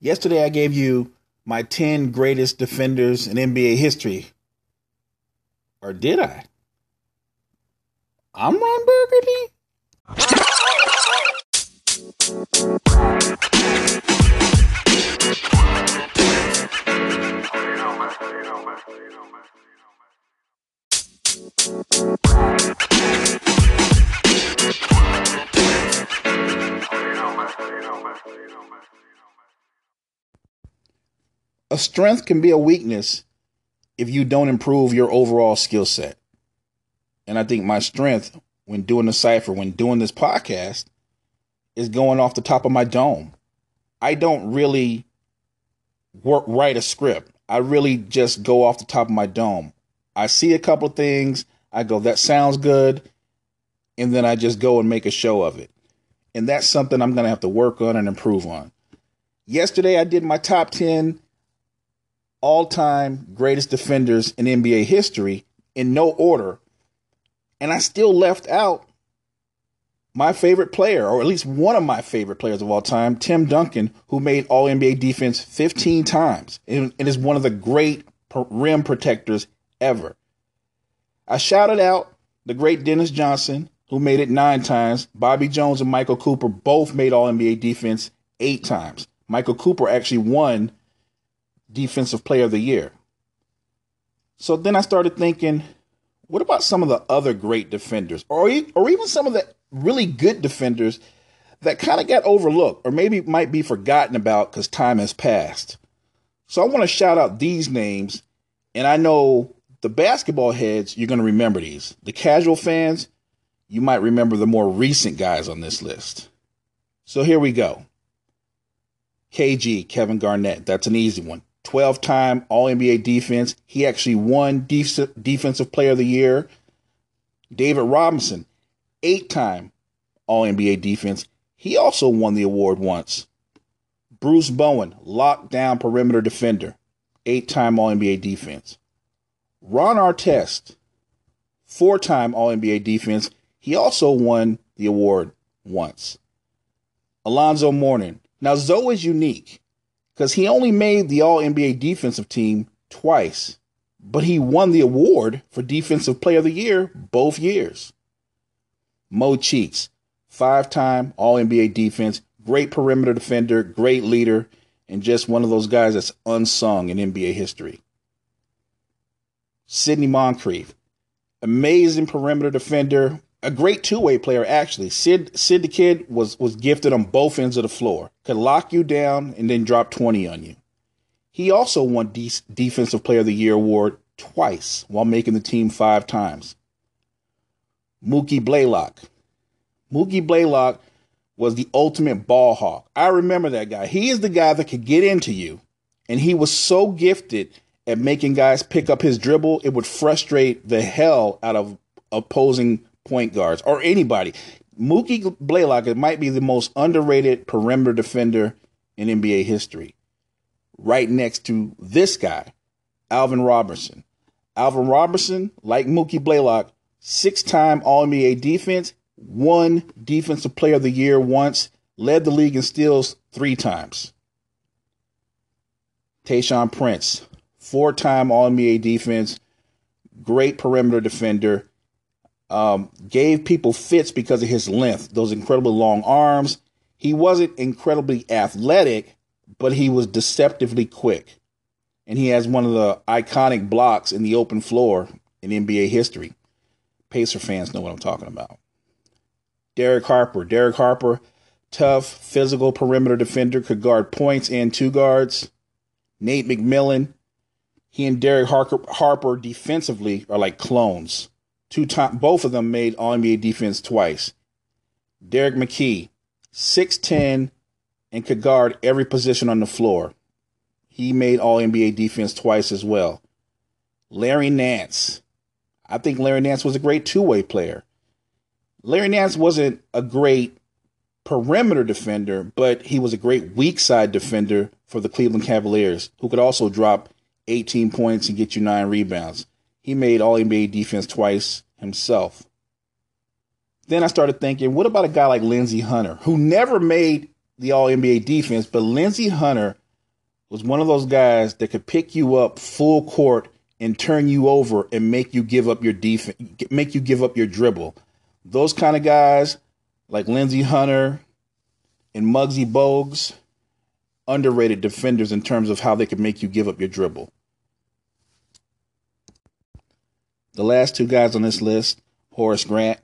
Yesterday, I gave you my 10 greatest defenders in NBA history. Or did I? I'm Ron Burgundy. A strength can be a weakness if you don't improve your overall skill set. And I think my strength when doing the Cypher, when doing this podcast, is going off the top of my dome. I don't really work write a script. I really just go off the top of my dome. I see a couple things, I go, that sounds good, and then I just go and make a show of it. And that's something I'm gonna have to work on and improve on. Yesterday I did my top 10 all time greatest defenders in NBA history in no order. And I still left out my favorite player, or at least one of my favorite players of all time, Tim Duncan, who made All NBA defense 15 times and, and is one of the great rim protectors ever. I shouted out the great Dennis Johnson, who made it nine times. Bobby Jones and Michael Cooper both made All NBA defense eight times. Michael Cooper actually won Defensive Player of the Year. So then I started thinking, what about some of the other great defenders, or or even some of the really good defenders that kind of got overlooked, or maybe might be forgotten about because time has passed? So I want to shout out these names, and I know the basketball heads, you're going to remember these. The casual fans, you might remember the more recent guys on this list. So here we go. KG, Kevin Garnett. That's an easy one. 12 time All NBA defense. He actually won Def- Defensive Player of the Year. David Robinson, eight time All NBA defense. He also won the award once. Bruce Bowen, lockdown perimeter defender, eight time All NBA defense. Ron Artest, four time All NBA defense. He also won the award once. Alonzo Mourning. Now, Zo is unique because he only made the All NBA defensive team twice, but he won the award for Defensive Player of the Year both years. Mo Cheeks, five time All NBA defense, great perimeter defender, great leader, and just one of those guys that's unsung in NBA history. Sidney Moncrief, amazing perimeter defender, a great two-way player actually. Sid Sid the Kid was was gifted on both ends of the floor. Could lock you down and then drop 20 on you. He also won De- Defensive Player of the Year award twice while making the team 5 times. Mookie Blaylock. Mookie Blaylock was the ultimate ball hawk. I remember that guy. He is the guy that could get into you and he was so gifted at making guys pick up his dribble, it would frustrate the hell out of opposing point guards or anybody. Mookie Blaylock might be the most underrated perimeter defender in NBA history. Right next to this guy, Alvin Robertson. Alvin Robertson, like Mookie Blaylock, six time All NBA defense, one Defensive Player of the Year once, led the league in steals three times. Tayshaun Prince, four time All NBA defense, great perimeter defender, um, gave people fits because of his length, those incredibly long arms. He wasn't incredibly athletic, but he was deceptively quick. And he has one of the iconic blocks in the open floor in NBA history. Pacer fans know what I'm talking about. Derek Harper. Derek Harper, tough, physical perimeter defender, could guard points and two guards. Nate McMillan. He and Derek Harper, Harper defensively are like clones. Two time, both of them made All NBA defense twice. Derrick McKey, 6'10 and could guard every position on the floor. He made All NBA defense twice as well. Larry Nance. I think Larry Nance was a great two way player. Larry Nance wasn't a great perimeter defender, but he was a great weak side defender for the Cleveland Cavaliers, who could also drop 18 points and get you nine rebounds. He made All NBA defense twice himself. Then I started thinking, what about a guy like Lindsey Hunter, who never made the All NBA defense, but Lindsey Hunter was one of those guys that could pick you up full court and turn you over and make you give up your defense, make you give up your dribble. Those kind of guys, like Lindsey Hunter and Muggsy Bogues, underrated defenders in terms of how they could make you give up your dribble. The last two guys on this list, Horace Grant,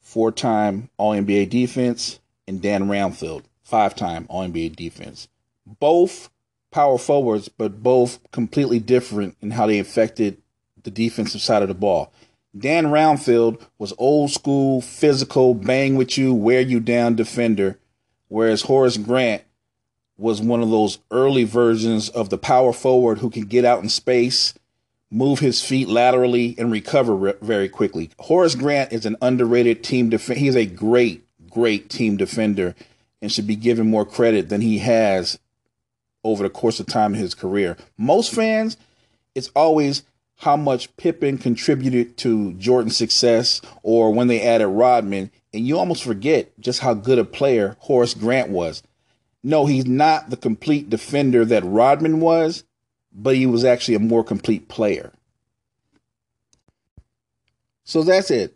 four-time All-NBA defense, and Dan Roundfield, five-time All-NBA defense. Both power forwards, but both completely different in how they affected the defensive side of the ball. Dan Roundfield was old school, physical, bang with you, wear you down defender, whereas Horace Grant was one of those early versions of the power forward who can get out in space, move his feet laterally, and recover re- very quickly. Horace Grant is an underrated team defender. He's a great, great team defender and should be given more credit than he has over the course of time in his career. Most fans, it's always how much Pippen contributed to Jordan's success or when they added Rodman, and you almost forget just how good a player Horace Grant was. No, he's not the complete defender that Rodman was, but he was actually a more complete player. So that's it.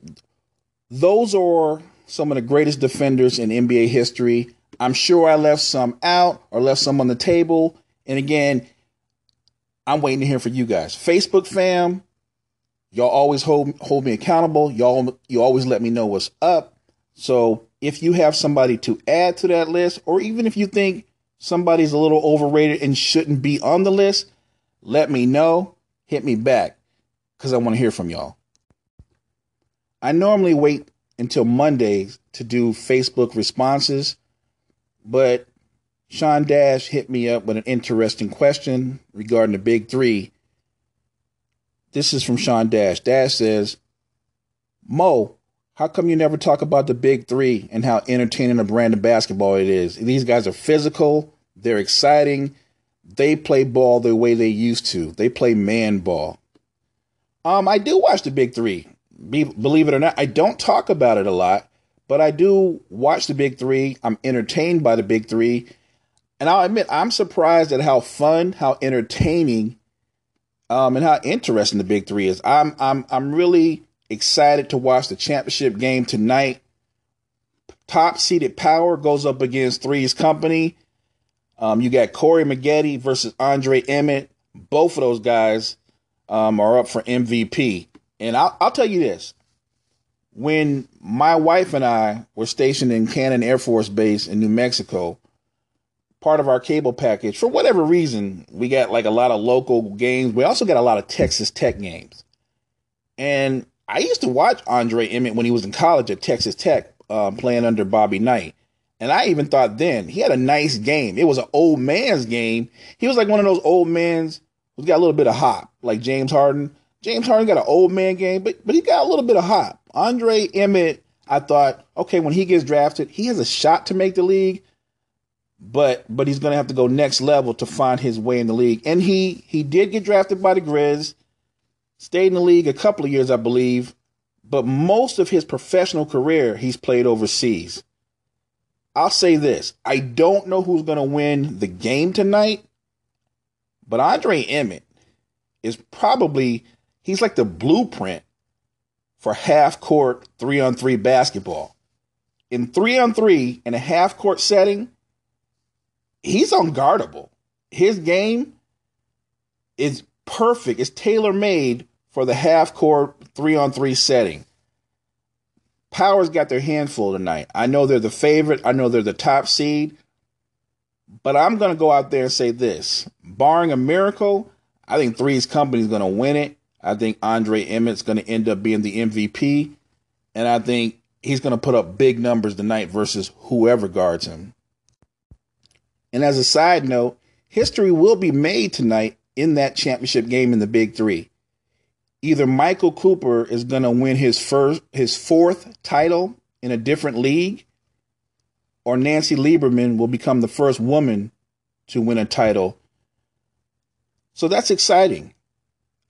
Those are some of the greatest defenders in NBA history. I'm sure I left some out or left some on the table. And again, I'm waiting to hear from you guys. Facebook fam, y'all always hold hold me accountable. Y'all you always let me know what's up. So if you have somebody to add to that list, or even if you think somebody's a little overrated and shouldn't be on the list, let me know. Hit me back because I want to hear from y'all. I normally wait until Mondays to do Facebook responses but Sean Dash hit me up with an interesting question regarding the big three. This is from Sean Dash. Dash says, Mo, how come you never talk about the big three and how entertaining a brand of basketball it is? These guys are physical, they're exciting, they play ball the way they used to. They play man ball. Um, I do watch the big three. Be, believe it or not, I don't talk about it a lot but I do watch the big three. I'm entertained by the big three. And I'll admit, I'm surprised at how fun, how entertaining, um, and how interesting the big three is. I'm I'm I'm really excited to watch the championship game tonight. Top seeded power goes up against three's company. Um, you got Corey Maggette versus Andre Emmett. Both of those guys um, are up for MVP. And I'll, I'll tell you this when my wife and I were stationed in Cannon Air Force Base in New Mexico, part of our cable package, for whatever reason, we got like a lot of local games. We also got a lot of Texas Tech games. And I used to watch Andre Emmett when he was in college at Texas Tech, uh, playing under Bobby Knight. And I even thought then he had a nice game. It was an old man's game. He was like one of those old mans who's got a little bit of hop, like James Harden. James Harden got an old man game, but but he got a little bit of hop. Andre Emmett, I thought, okay, when he gets drafted, he has a shot to make the league, but but he's gonna have to go next level to find his way in the league. And he he did get drafted by the Grizz, stayed in the league a couple of years, I believe, but most of his professional career he's played overseas. I'll say this: I don't know who's gonna win the game tonight, but Andre Emmett is probably he's like the blueprint for half court three on three basketball. In three on three in a half court setting, he's unguardable. His game is perfect. It's tailor made for the half court three on three setting. Powers got their handful tonight. I know they're the favorite. I know they're the top seed. But I'm going to go out there and say this barring a miracle, I think Three's Company is going to win it. I think Andre Emmett's going to end up being the MVP, and I think he's going to put up big numbers tonight versus whoever guards him. And as a side note, history will be made tonight in that championship game in the Big Three. Either Michael Cooper is going to win his first, his fourth title in a different league, or Nancy Lieberman will become the first woman to win a title. So that's exciting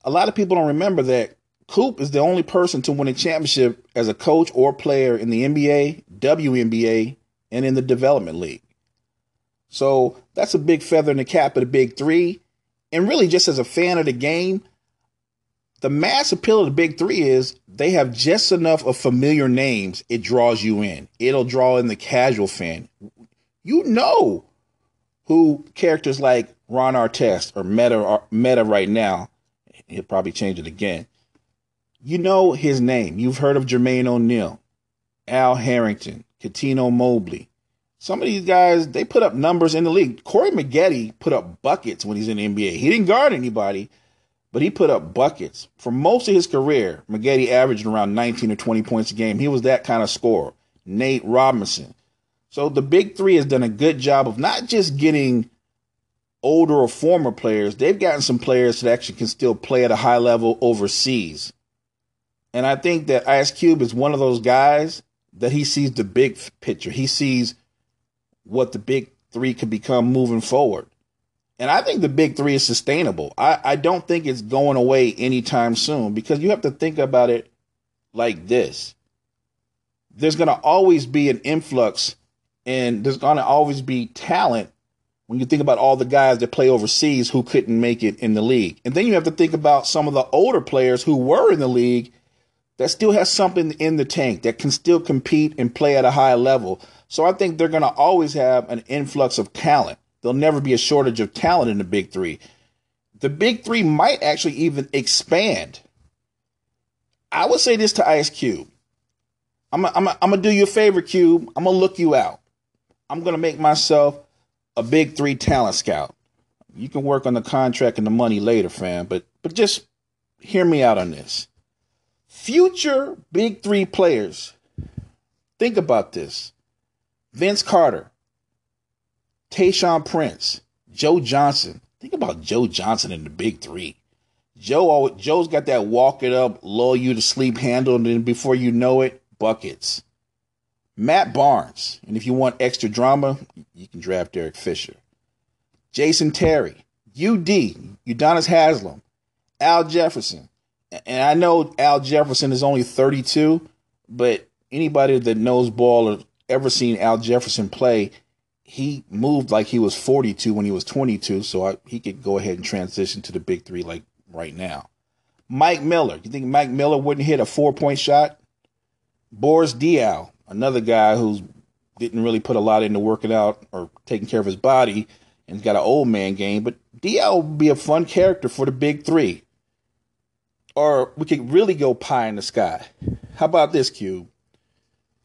a lot of people don't remember that Coop is the only person to win a championship as a coach or player in the NBA, WNBA, and in the development league. So that's a big feather in the cap of the big three. And really, just as a fan of the game, the mass appeal of the big three is they have just enough of familiar names, it draws you in. It'll draw in the casual fan. You know who characters like Ron Artest or Metta Metta right now, he'll probably change it again. You know his name. You've heard of Jermaine O'Neal, Al Harrington, Cuttino Mobley. Some of these guys, they put up numbers in the league. Corey Maggette put up buckets when he's in the NBA. He didn't guard anybody, but he put up buckets. For most of his career, Maggette averaged around 19 or 20 points a game. He was that kind of scorer. Nate Robinson. So the big three has done a good job of not just getting older or former players, they've gotten some players that actually can still play at a high level overseas. And I think that Ice Cube is one of those guys that he sees the big picture. He sees what the big three could become moving forward. And I think the big three is sustainable. I, I don't think it's going away anytime soon because you have to think about it like this. There's going to always be an influx and there's going to always be talent when you think about all the guys that play overseas who couldn't make it in the league. And then you have to think about some of the older players who were in the league that still has something in the tank that can still compete and play at a high level. So I think they're going to always have an influx of talent. There'll never be a shortage of talent in the big three. The big three might actually even expand. I would say this to Ice Cube. I'm to do you a favor, Cube. I'm to look you out. I'm to make myself a big three talent scout. You can work on the contract and the money later, fam, but but just hear me out on this. Future big three players. Think about this. Vince Carter, Tayshaun Prince, Joe Johnson. Think about Joe Johnson in the big three. Joe, Joe's got that walk it up, lull you to sleep handle, and then before you know it, buckets. Matt Barnes, and if you want extra drama, you can draft Derek Fisher. Jason Terry, UD, Udonis Haslem, Al Jefferson. And I know Al Jefferson is only 32, but anybody that knows ball or ever seen Al Jefferson play, he moved like he was 42 when he was 22, so I, he could go ahead and transition to the big three like right now. Mike Miller, you think Mike Miller wouldn't hit a four point shot? Boris Diaw, another guy who's didn't really put a lot into working out or taking care of his body and got an old man game, but Diaw would be a fun character for the big three. Or we could really go pie in the sky. How about this, Cube?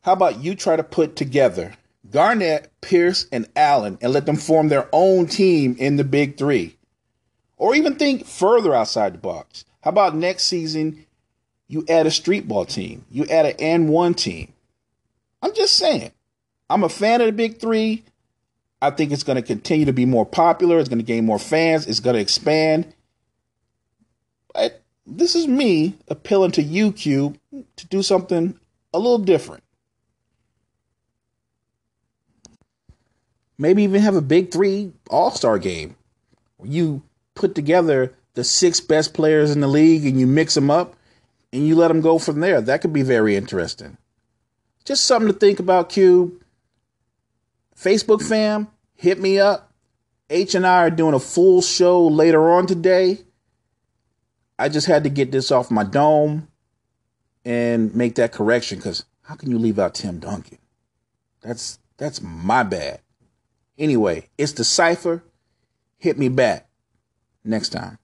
How about you try to put together Garnett, Pierce, and Allen and let them form their own team in the big three? Or even think further outside the box. How about next season you add a street ball team? You add an AND1 team. I'm just saying. I'm a fan of the big three. I think it's going to continue to be more popular. It's going to gain more fans. It's going to expand. But this is me appealing to Cube, to do something a little different. Maybe even have a big three all star game you put together the six best players in the league and you mix them up and you let them go from there. That could be very interesting. Just something to think about, Cube. Facebook fam, hit me up. H and I are doing a full show later on today. I just had to get this off my dome and make that correction because how can you leave out Tim Duncan? That's that's my bad. Anyway, it's the Cypher. Hit me back next time.